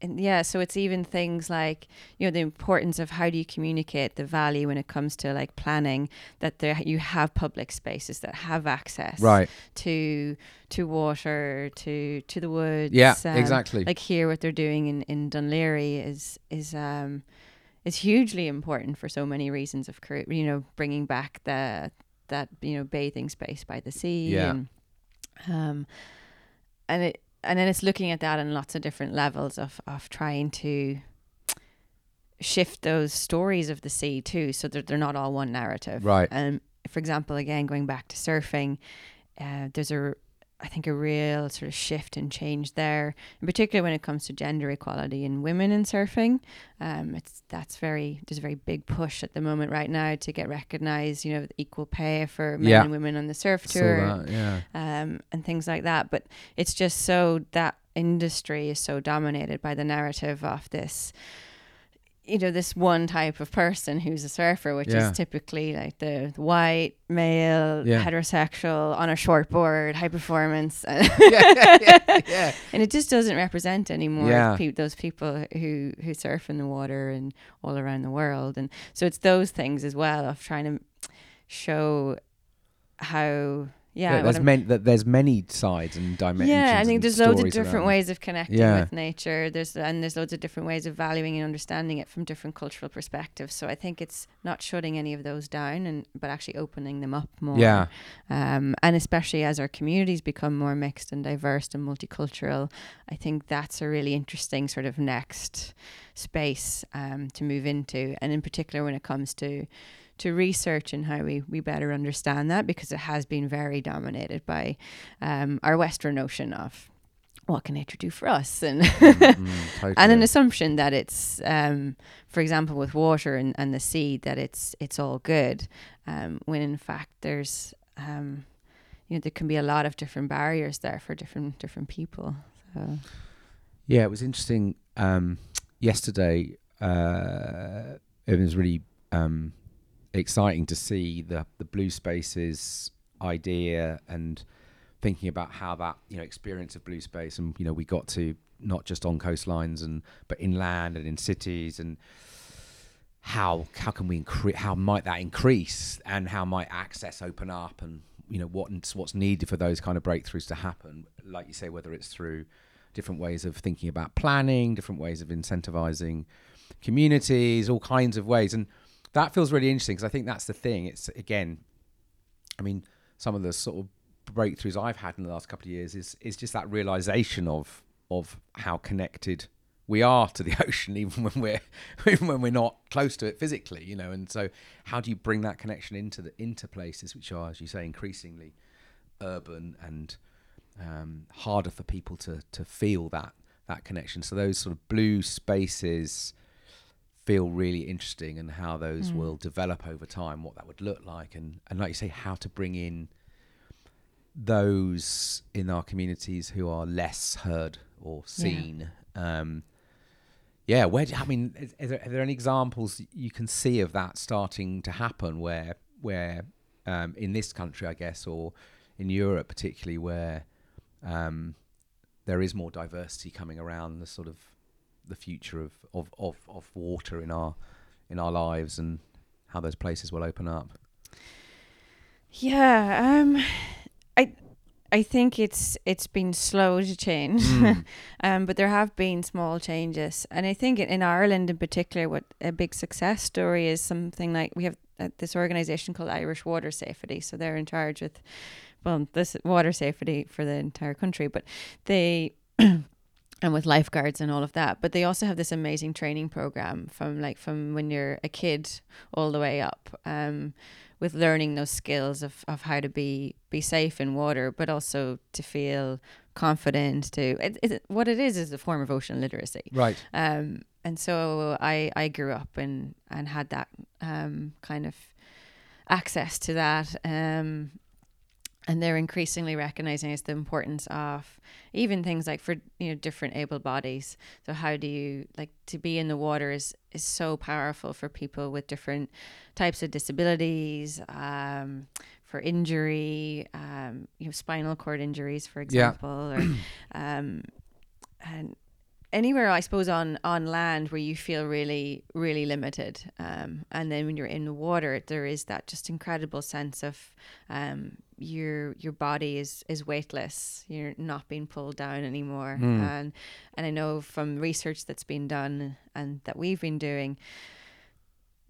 and yeah, so it's even things like you know the importance of how do you communicate the value when it comes to like planning that there you have public spaces that have access right to to water to to the woods. yeah um, exactly Like here, what they're doing in in Dún Laoghaire is is um is hugely important for so many reasons of you know bringing back the that you know bathing space by the sea Yeah. and um and it and then it's looking at that in lots of different levels of of trying to shift those stories of the sea too so that they're not all one narrative Right. um for example again going back to surfing uh, there's a I think a real sort of shift and change there, in particular when it comes to gender equality in women in surfing. Um, it's that's very there's a very big push at the moment right now to get recognised. You know, equal pay for men Yeah. and women on the surf tour that, yeah um, and things like that. But it's just so that industry is so dominated by the narrative of this, you know, this one type of person who's a surfer, which Yeah. is typically like the white, male, Yeah. heterosexual, on a short board, high performance. <laughs> <laughs> yeah, yeah, and it just doesn't represent anymore pe- those people who who surf in the water and all around the world and so it's those things as well of trying to show how yeah, there's many that there's many sides and dimensions. yeah, I think there's loads of different ways of connecting Yeah. with nature. There's and there's loads of different ways of valuing and understanding it from different cultural perspectives. So I think it's not shutting any of those down, and but actually opening them up more. Yeah, Um, and especially as our communities become more mixed and diverse and multicultural, I think that's a really interesting sort of next space um, to move into. And in particular, when it comes to to research and how we, we better understand that, because it has been very dominated by um, our Western notion of what can nature do for us and <laughs> Mm, totally. and an assumption that it's um, for example with water and, and the sea that it's it's all good um, when in fact there's um, you know there can be a lot of different barriers there for different different people so Yeah, it was interesting. Um, yesterday, uh, it was really um, exciting to see the the blue spaces idea and thinking about how that you know experience of blue space and you know we got to not just on coastlines and but inland and in cities and how how can we increase how might that increase and how might access open up and you know what what's needed for those kind of breakthroughs to happen. Like you say whether it's through different ways of thinking about planning different ways of incentivizing communities all kinds of ways. And that feels really interesting because i think that's the thing. It's again i mean some of the sort of breakthroughs i've had in the last couple of years is is just that realization of of how connected we are to the <laughs> ocean even when we're <laughs> even when we're not close to it physically you know? And so how do you bring that connection into the into places which are as you say increasingly urban and um, harder for people to to feel that that connection? So those sort of blue spaces feel really interesting and how those Mm. will develop over time what that would look like and and like you say how to bring in those in our communities who are less heard or seen um yeah where do, i mean is, is there, are there any examples you can see of that starting to happen where where um in this country i guess or in europe particularly where um there is more diversity coming around the sort of the future of of of, of water in our in our lives and how those places will open up yeah um i i think it's it's been slow to change Mm. <laughs> um, but there have been small changes, and I think in- Ireland in particular, what a big success story is something like we have uh, this organisation called Irish Water Safety. So they're in charge with, well, this water safety for the entire country, but they. And with lifeguards and all of that, but they also have this amazing training program from like from when you're a kid all the way up, um, with learning those skills of, of how to be be safe in water, but also to feel confident to it, it, what it is is a form of ocean literacy. Right. Um and so i i grew up and and had that um kind of access to that um and they're increasingly recognizing is the importance of even things like for you know different able bodies. So how do you like to be in the water is is so powerful for people with different types of disabilities um for injury um you know spinal cord injuries for example or <clears throat> um and anywhere I suppose on on land where you feel really really limited um and then when you're in the water there is that just incredible sense of um your your body is is weightless. You're not being pulled down anymore. Mm. and and I know from research that's been done and that we've been doing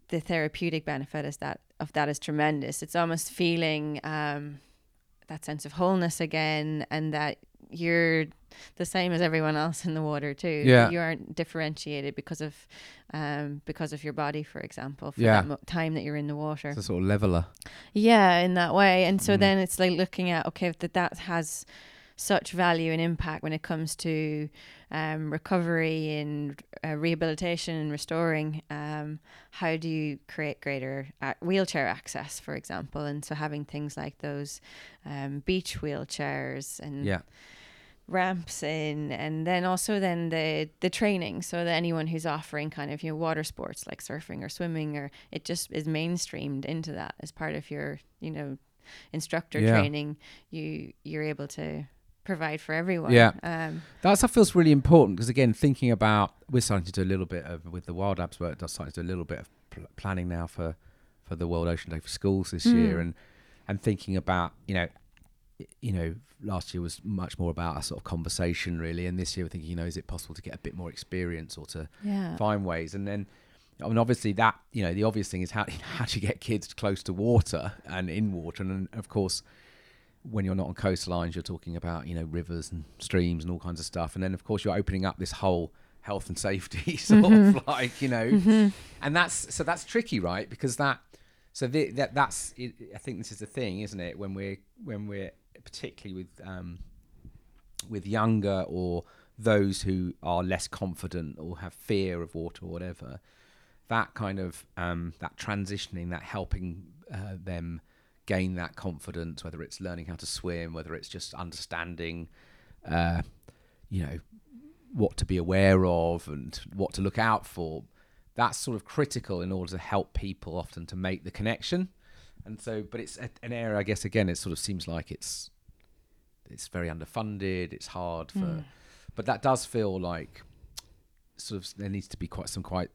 the therapeutic benefit is that of that is tremendous. It's almost feeling um that sense of wholeness again and that you're the same as everyone else in the water too. Yeah. You aren't differentiated because of um because of your body, for example, for Yeah. that mo- time that you're in the water. it's a sort of leveler Yeah, in that way. And so Mm. then it's like looking at okay, that that has such value and impact when it comes to um, recovery and uh, rehabilitation and restoring. Um, how do you create greater wheelchair access, for example? And so having things like those um, beach wheelchairs and yeah ramps in and then also then the the training so that anyone who's offering kind of you know water sports like surfing or swimming or it just is mainstreamed into that as part of your you know instructor Yeah. training you you're able to provide for everyone Yeah. um That stuff feels really important because again, thinking about we're starting to do a little bit of with the Wild Apps work. Starting to do a little bit of pl- planning now for for the World Ocean Day for schools this Mm. year, and and thinking about you know, you know, last year was much more about a sort of conversation really, and this year we're thinking, you know, is it possible to get a bit more experience or to Yeah. find ways, and then. I mean, obviously, that you know, the obvious thing is how <laughs> how do you get kids close to water and in water, and, then of course, when you're not on coastlines, you're talking about you know rivers and streams and all kinds of stuff, and then of course you're opening up this whole health and <laughs> safety <laughs> sort of mm-hmm. like you know, mm-hmm. and that's so that's tricky, right? Because that so the, that that's it, I think this is the thing, isn't it? When we're when we're particularly with um, with younger or those who are less confident or have fear of water or whatever, that kind of um, that transitioning, that helping uh, them gain that confidence, whether it's learning how to swim, whether it's just understanding, uh, you know, what to be aware of and what to look out for. That's sort of critical in order to help people often to make the connection. And so, but it's an area, I guess. Again, it sort of seems like it's it's very underfunded. It's hard for, Mm. but that does feel like sort of there needs to be quite some quite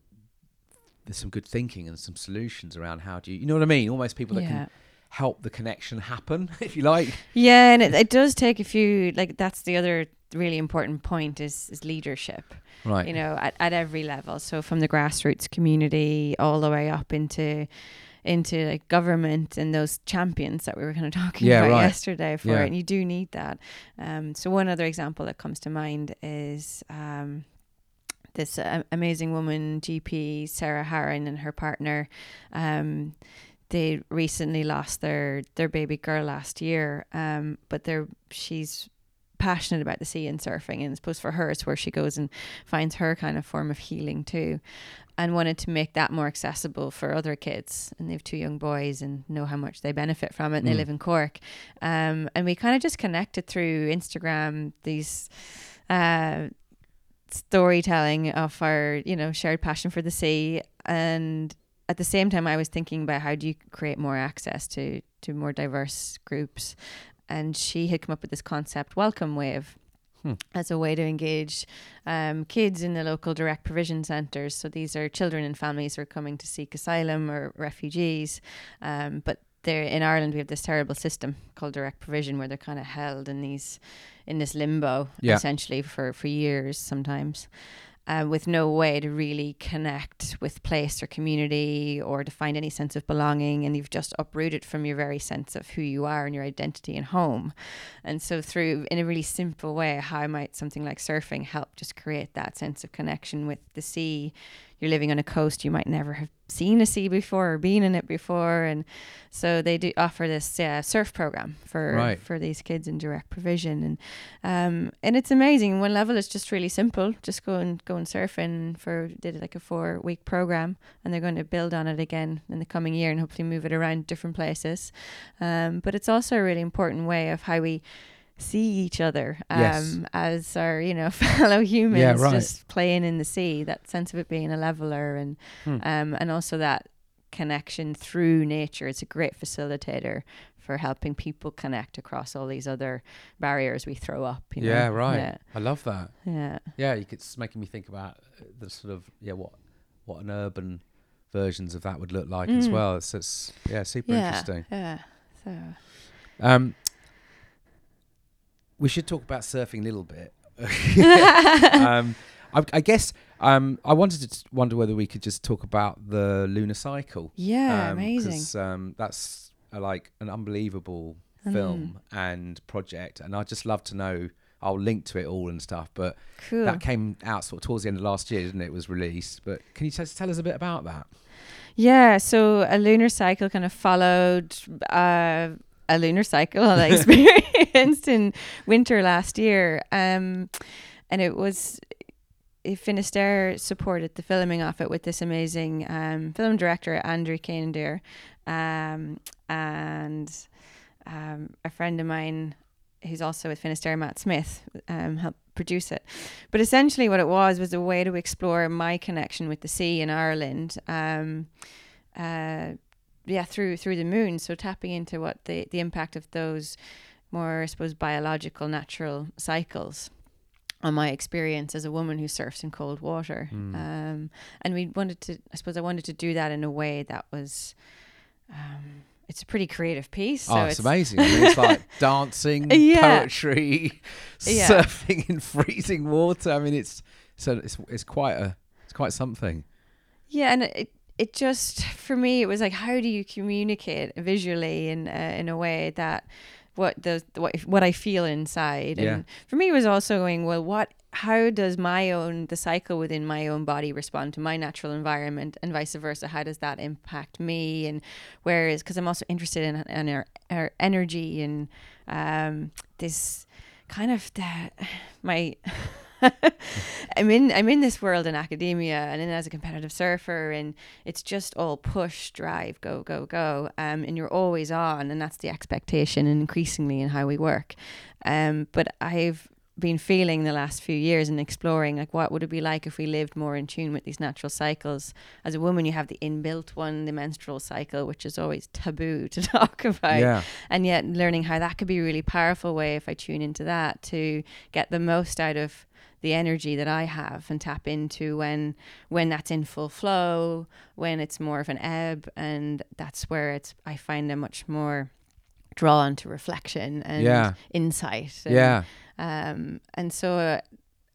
there's some good thinking and some solutions around how do you you know what I mean? Almost people that Yeah. can help the connection happen, <laughs> if you like. Yeah, and it, it does take a few. Like that's the other really important point is is leadership. Right. You know, at, at every level. So from the grassroots community all the way up into into like government and those champions that we were kind of talking Yeah, about right. yesterday for Yeah. it. And you do need that. Um, so one other example that comes to mind is um, this uh, amazing woman, GP Sarah Harron, and her partner. Um, they recently lost their their baby girl last year, um, but they're she's passionate about the sea and surfing, and I suppose for her it's where she goes and finds her kind of form of healing too, and wanted to make that more accessible for other kids. And they have two young boys and know how much they benefit from it. And they Mm. live in Cork, um, and we kind of just connected through Instagram. These. Uh, storytelling of our you know shared passion for the sea and at the same time I was thinking about how do you create more access to to more diverse groups and she had come up with this concept welcome wave Hmm. as a way to engage um, kids in the local direct provision centres so these are children and families who are coming to seek asylum or refugees um, but there in Ireland we have this terrible system called direct provision where they're kind of held in these in this limbo Yeah. essentially for for years sometimes uh, with no way to really connect with place or community or to find any sense of belonging and you've just uprooted from your very sense of who you are and your identity and home. And so through in a really simple way how might something like surfing help just create that sense of connection with the sea you're living on a coast you might never have seen a sea before or been in it before. And so they do offer this uh, surf program for Right. for these kids in direct provision. And um and it's amazing. One level it's just really simple. Just go and go and surfing for did like a four week program and they're going to build on it again in the coming year and hopefully move it around different places. Um but it's also a really important way of how we see each other um Yes. as our you know <laughs> fellow humans Yeah, right. just playing in the sea that sense of it being a leveler and Hmm. um and also that connection through nature it's a great facilitator for helping people connect across all these other barriers we throw up you know? yeah, right. yeah I love that. yeah Yeah, it's making me think about uh, the sort of yeah what what an urban versions of that would look like as Mm. well. It's, it's yeah, super yeah interesting. yeah so Um, we should talk about surfing a little bit. <laughs> um, I, I guess um, I wanted to wonder whether we could just talk about the lunar cycle. yeah um, amazing um, that's uh, like an unbelievable Mm. film and project, and I'd just love to know. I'll link to it all and stuff, but cool that came out sort of towards the end of last year, didn't it? It was released, but can you just tell us a bit about that? Yeah, so a lunar cycle kind of followed uh, a lunar cycle that I <laughs> experienced in winter last year. Um, and it was eh, Finisterre supported the filming of it with this amazing um, film director, Andrew Candier, um, and um, a friend of mine who's also with Finisterre, Matt Smith, um, helped produce it. But essentially, what it was was a way to explore my connection with the sea in Ireland. Um, uh, yeah, through through the moon. So tapping into what the the impact of those more, I suppose, biological, natural cycles on my experience as a woman who surfs in cold water. Mm. Um, and we wanted to, I suppose, I wanted to do that in a way that was um, it's a pretty creative piece. So oh, it's, amazing. I mean, it's like <laughs> dancing, Yeah. poetry, Yeah. surfing in freezing water. I mean, it's so it's it's quite a it's quite something. Yeah, and it it just for me it was like how do you communicate visually in uh, in a way that what the what what I feel inside? Yeah. and for me it was also going well what how does my own the cycle within my own body respond to my natural environment and vice versa? How does that impact me? And whereas because I'm also interested in, in our, our energy and um this kind of the <sighs> my <laughs> I'm in I'm in this world in academia and then as a competitive surfer and it's just all push, drive, go, go, go. Um, and you're always on and that's the expectation and increasingly in how we work. Um, but I've been feeling the last few years and exploring like what would it be like if we lived more in tune with these natural cycles. As a woman you have the inbuilt one, the menstrual cycle, which is always taboo to <laughs> talk about yeah, and yet learning how that could be a really powerful way if I tune into that to get the most out of the energy that I have and tap into when when that's in full flow, when it's more of an ebb, and that's where it's I find I'm much more drawn to reflection and Yeah. insight. And, yeah, um, and so uh,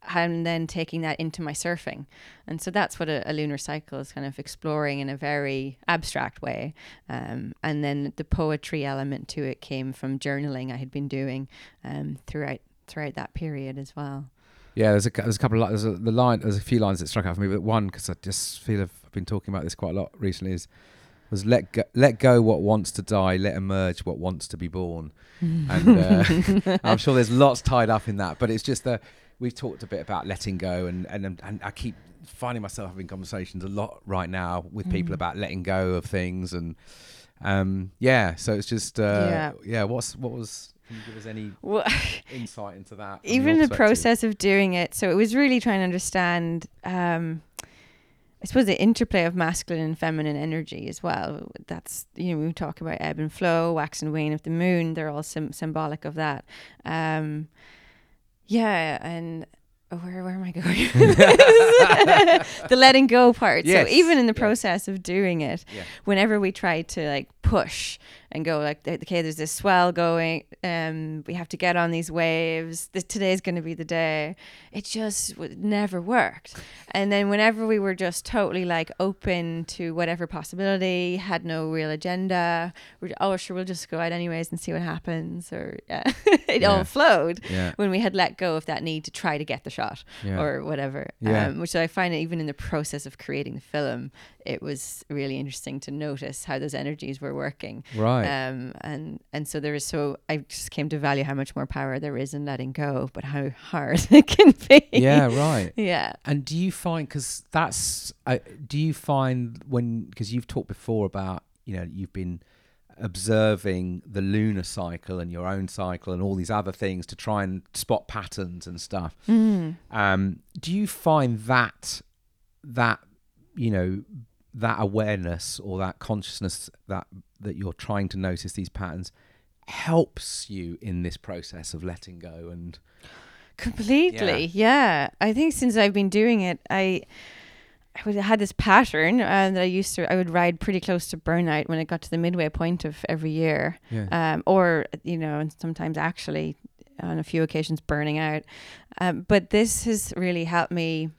I'm then taking that into my surfing. And so that's what a, a lunar cycle is kind of exploring in a very abstract way. Um, and then the poetry element to it came from journaling I had been doing um, throughout throughout that period as well. Yeah. There's a there's a couple of there's a, the line there's a few lines that struck out for me, but one because I just feel I've been talking about this quite a lot recently is was let go, let go what wants to die, let emerge what wants to be born. <laughs> and uh, I'm sure there's lots tied up in that, but it's just that we've talked a bit about letting go, and and and I keep finding myself having conversations a lot right now with people Mm. about letting go of things, and um, yeah, so it's just uh, Yeah. yeah. What's what was? Can you give us any Well, <laughs> insight into that? even the process of doing it. So it was really trying to understand, um, I suppose, the interplay of masculine and feminine energy as well. That's, you know, we talk about ebb and flow, wax and wane of the moon. They're all sim- symbolic of that. Um, yeah. And oh, where, where am I going? <laughs> the letting go part. Yes, So even in the yeah. process of doing it, Yeah. whenever we try to like push and go like okay there's this swell going um we have to get on these waves this, today's going to be the day it just w- never worked and then whenever we were just totally like open to whatever possibility had no real agenda we're oh sure we'll just go out anyways and see what happens or yeah <laughs> it Yeah. all flowed Yeah, when we had let go of that need to try to get the shot or whatever. Yeah. Um, which I find even in the process of creating the film, it was really interesting to notice how those energies were working. right. Um, and and so there is so I just came to value how much more power there is in letting go, but how hard <laughs> it can be. yeah, right. Yeah. And do you find because that's uh, do you find when because you've talked before about you know you've been observing the lunar cycle and your own cycle and all these other things to try and spot patterns and stuff. Mm. Um, do you find that that you know that awareness or that consciousness that that you're trying to notice these patterns helps you in this process of letting go and Completely. Yeah. I think since I've been doing it, I I had this pattern uh, that I used to. I would ride pretty close to burnout when it got to the midway point of every year, yeah um, or you know, and sometimes actually on a few occasions burning out. Um, but this has really helped me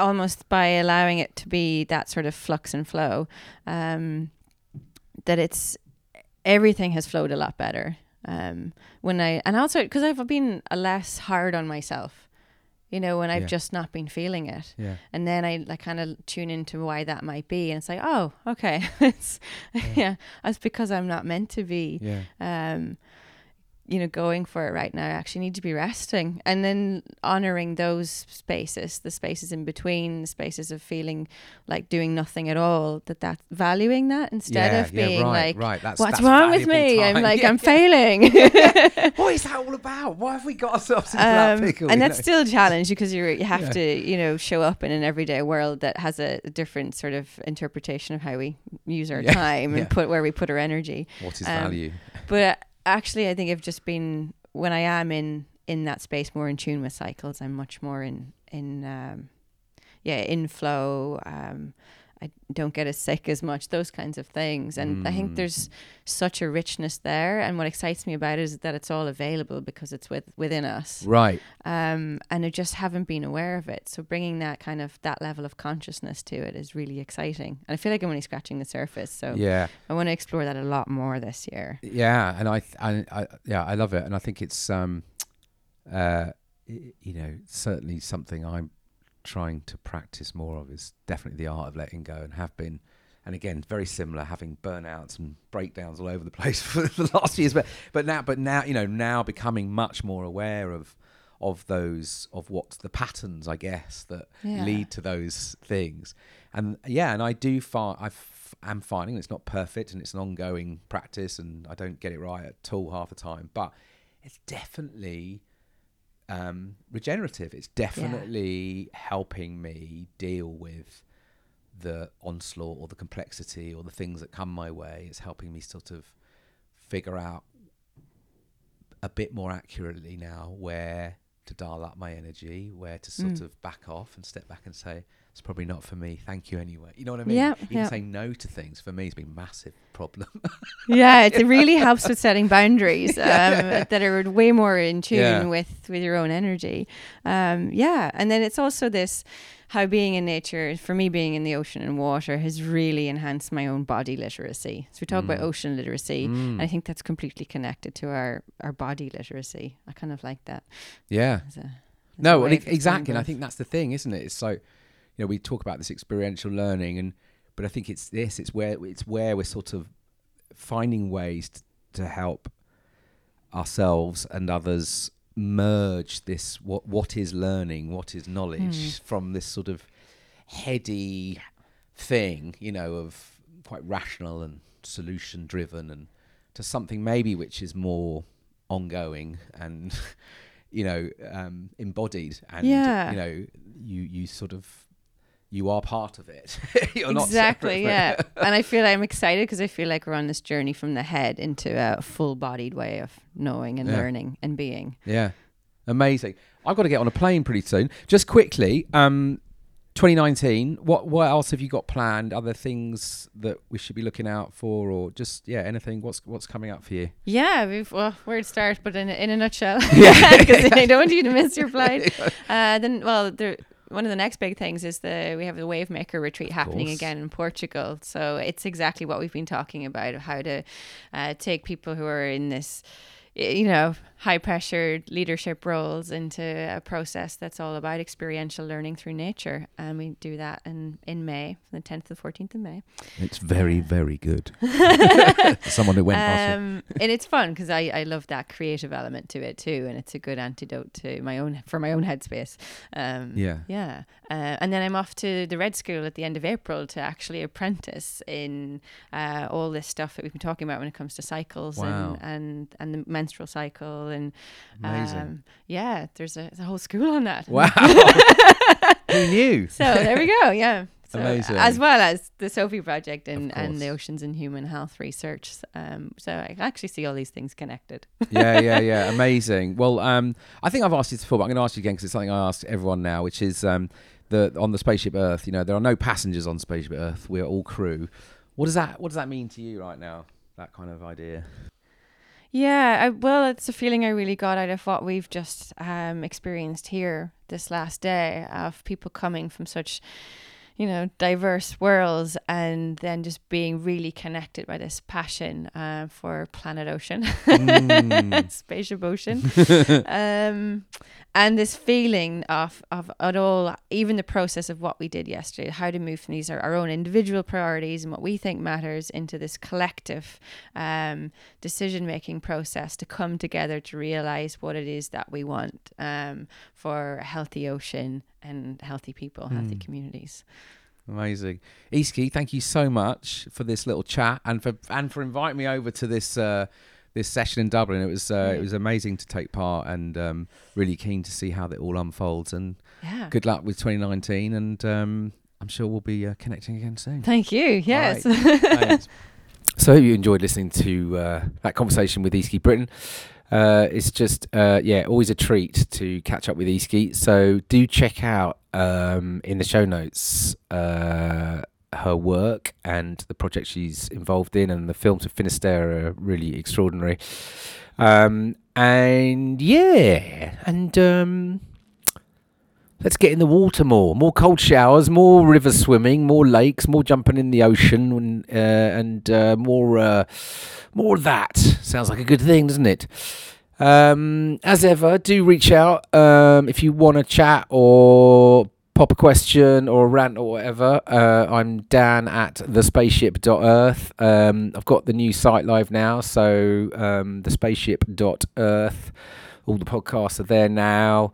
almost by allowing it to be that sort of flux and flow. Um, that it's everything has flowed a lot better. Um, when I and also because I've been less hard on myself, you know, when I've Yeah. just not been feeling it, yeah and then I like kind of tune into why that might be, and it's like, oh, okay, <laughs> it's yeah, that's because I'm not meant to be yeah um, you know, going for it right now. I actually need to be resting and then honoring those spaces, the spaces in between, the spaces of feeling like doing nothing at all. That that valuing that instead yeah, of being yeah, right, like, right. That's, what's that's wrong with me? I'm like, <laughs> Yeah, I'm failing. <laughs> what is that all about? Why have we got ourselves into that Um, pickle? and that's know? still a challenge because you you have to you know show up in an everyday world that has a different sort of interpretation of how we use our time and put where we put our energy. what is um, value? But actually, I think I've just been when I am in in that space, more in tune with cycles. I'm much more in in um, yeah in flow. Um, I don't get as sick as much. Those kinds of things, and I think Mm. there's such a richness there. And what excites me about it is that it's all available because it's with within us, Right. um, and I just haven't been aware of it. So bringing that kind of that level of consciousness to it is really exciting, and I feel like I'm only scratching the surface. So Yeah. I want to explore that a lot more this year. Yeah, and I, th- I, I, yeah, I love it, and I think it's, um, uh, you know, certainly something I'm trying to practice more of is definitely the art of letting go, and have been, and again, very similar, having burnouts and breakdowns all over the <laughs> place for the last years, but but now, but now, you know, now becoming much more aware of of those of what the patterns, I guess, that Yeah. lead to those things, and yeah, and I do find I am finding it's not perfect and it's an ongoing practice, and I don't get it right at all half the time, but it's definitely um, regenerative. It's definitely helping me deal with the onslaught or the complexity or the things that come my way. It's helping me sort of figure out a bit more accurately now where to dial up my energy, where to sort Mm. of back off and step back and say, it's probably not for me. Thank you anyway. You know what I mean? Yeah, Even yeah. saying no to things for me has been a massive problem. <laughs> yeah, it, really helps with setting boundaries <laughs> um, that are way more in tune Yeah. with with your own energy. Um, yeah, and then it's also this how being in nature, for me, being in the ocean and water has really enhanced my own body literacy. So we talk about Mm. ocean literacy, Mm. and I think that's completely connected to our our body literacy. I kind of like that. yeah. As a, as No, well, exactly. And I think that's the thing, isn't it? It's like, you know, we talk about this experiential learning, and but I think it's this. It's where it's where we're sort of finding ways t- to help ourselves and others merge this what what is learning, what is knowledge, Hmm. from this sort of heady thing, you know, of quite rational and solution driven, and to something maybe which is more ongoing and <laughs> you know um, embodied and Yeah. you know you you sort of you are part of it. <laughs> You're not exactly yeah. it. and i <laughs> feel i'm excited because i feel like we're on this journey from the head into a full-bodied way of knowing and Yeah. learning and being. Yeah. Amazing. I've got to get on a plane pretty soon. Just quickly um 2019 what what else have you got planned? Other things that we should be looking out for or just yeah anything? What's what's coming up for you? Yeah we've well where to start? But in a, in a nutshell. Yeah. <laughs> because i don't want you to miss your flight. Uh, then well there one of the next big things is the we have the wave maker retreat happening course. again in portugal so it's exactly what we've been talking about of how to uh, take people who are in this you know high pressure leadership roles into a process that's all about experiential learning through nature and we do that in in may from the 10th to the 14th of may it's very very good <laughs> someone who went past it. um, and it's fun because I, I love that creative element to it too, and it's a good antidote to my own for my own headspace. Um, yeah yeah, uh, and then I'm off to the Red School at the end of April to actually apprentice in uh, all this stuff that we've been talking about when it comes to cycles Wow. and, and and the menstrual cycle and um, yeah, there's a, there's a whole school on that. wow <laughs> who knew So there we go. Yeah. So, Amazing. As well as the Sophie Project and, and the. Oceans and Human Health Research. Um, so I actually see all these things connected. yeah, yeah, <laughs> yeah. Amazing. Well, um, I think I've asked you this before, but I'm going to ask you again because it's something I ask everyone now, which is um, the on the spaceship Earth. You know, there are no passengers on spaceship Earth. We're all crew. What does that What does that mean to you right now? That kind of idea. Yeah, I, well, it's a feeling I really got out of what we've just um, experienced here this last day of people coming from such, you know, diverse worlds and then just being really connected by this passion uh, for planet ocean, Mm. <laughs> spaceship ocean, <laughs> um, and this feeling of of it all, even the process of what we did yesterday, how to move from these our, our own individual priorities and what we think matters into this collective um, decision making process to come together to realize what it is that we want um, for a healthy ocean and healthy people, healthy Mm. communities. Amazing, Easkey. Thank you so much for this little chat and for and for inviting me over to this. Uh, this session in Dublin, it was uh, it was amazing to take part, and um, really keen to see how that all unfolds. And Yeah. good luck with 2019, and um, I'm sure we'll be uh, connecting again soon. Thank you. Yes. <laughs> Thanks. So hope you enjoyed listening to uh, that conversation with Easkey Britton. Uh, it's just, uh, yeah, always a treat to catch up with Easkey. So do check out um, in the show notes uh, her work and the project she's involved in, and the films of Finisterre are really extraordinary. Um, and yeah, and um, let's get in the water more. More cold showers, more river swimming, more lakes, more jumping in the ocean, and, uh, and uh, more uh, more of that. Sounds like a good thing, doesn't it? Um, as ever, do reach out um, if you want to chat or pop a question or a rant or whatever. Uh, I'm Dan at thespaceship.earth. Um, I've got the new site live now, so um, thespaceship.earth. All the podcasts are there now.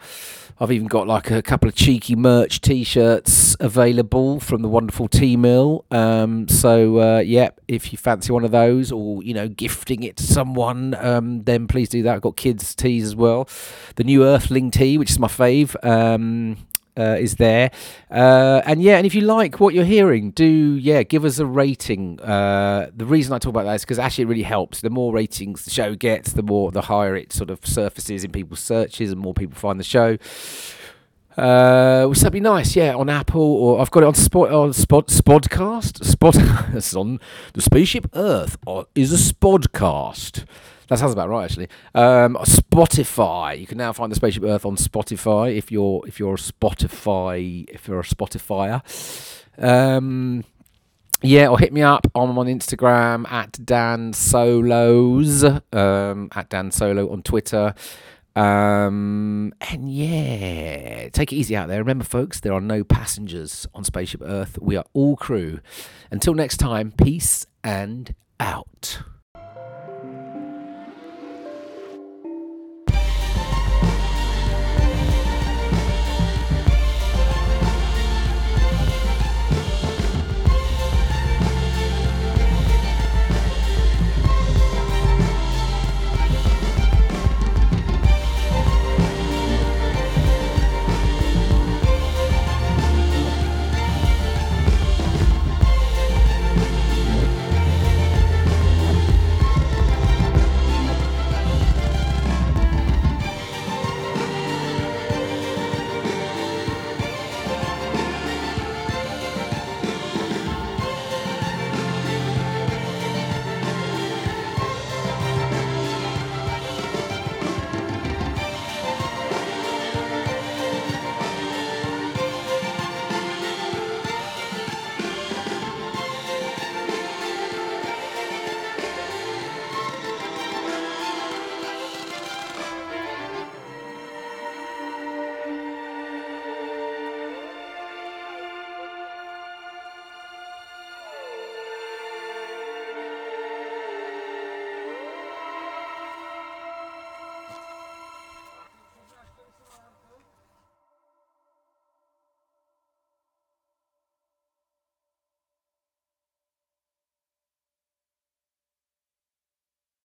I've even got like a couple of cheeky merch T-shirts available from the wonderful Teemill. Um, so uh, yeah, if you fancy one of those, or you know, gifting it to someone, um, then please do that. I've got kids tees as well. The new Earthling tee, which is my fave. Um, uh, is there. Uh, and yeah, and if you like what you're hearing, do yeah, give us a rating. Uh, the reason I talk about that is because actually it really helps. The more ratings the show gets, the more the higher it sort of surfaces in people's searches, and more people find the show. Uh, which would be nice, yeah, on Apple or I've got it on Spot on Spot Spodcast. Spot <laughs> on the Spaceship Earth or is a Spodcast. That sounds about right, actually. Um, Spotify. You can now find the Spaceship Earth on Spotify if you're if you're a Spotify if you're a Spotifyer. Um, yeah, or hit me up. I'm on Instagram at Dan Solos, um, at Dan Solo on Twitter. Um, and yeah, take it easy out there. Remember, folks, there are no passengers on Spaceship Earth. We are all crew. Until next time, peace and out.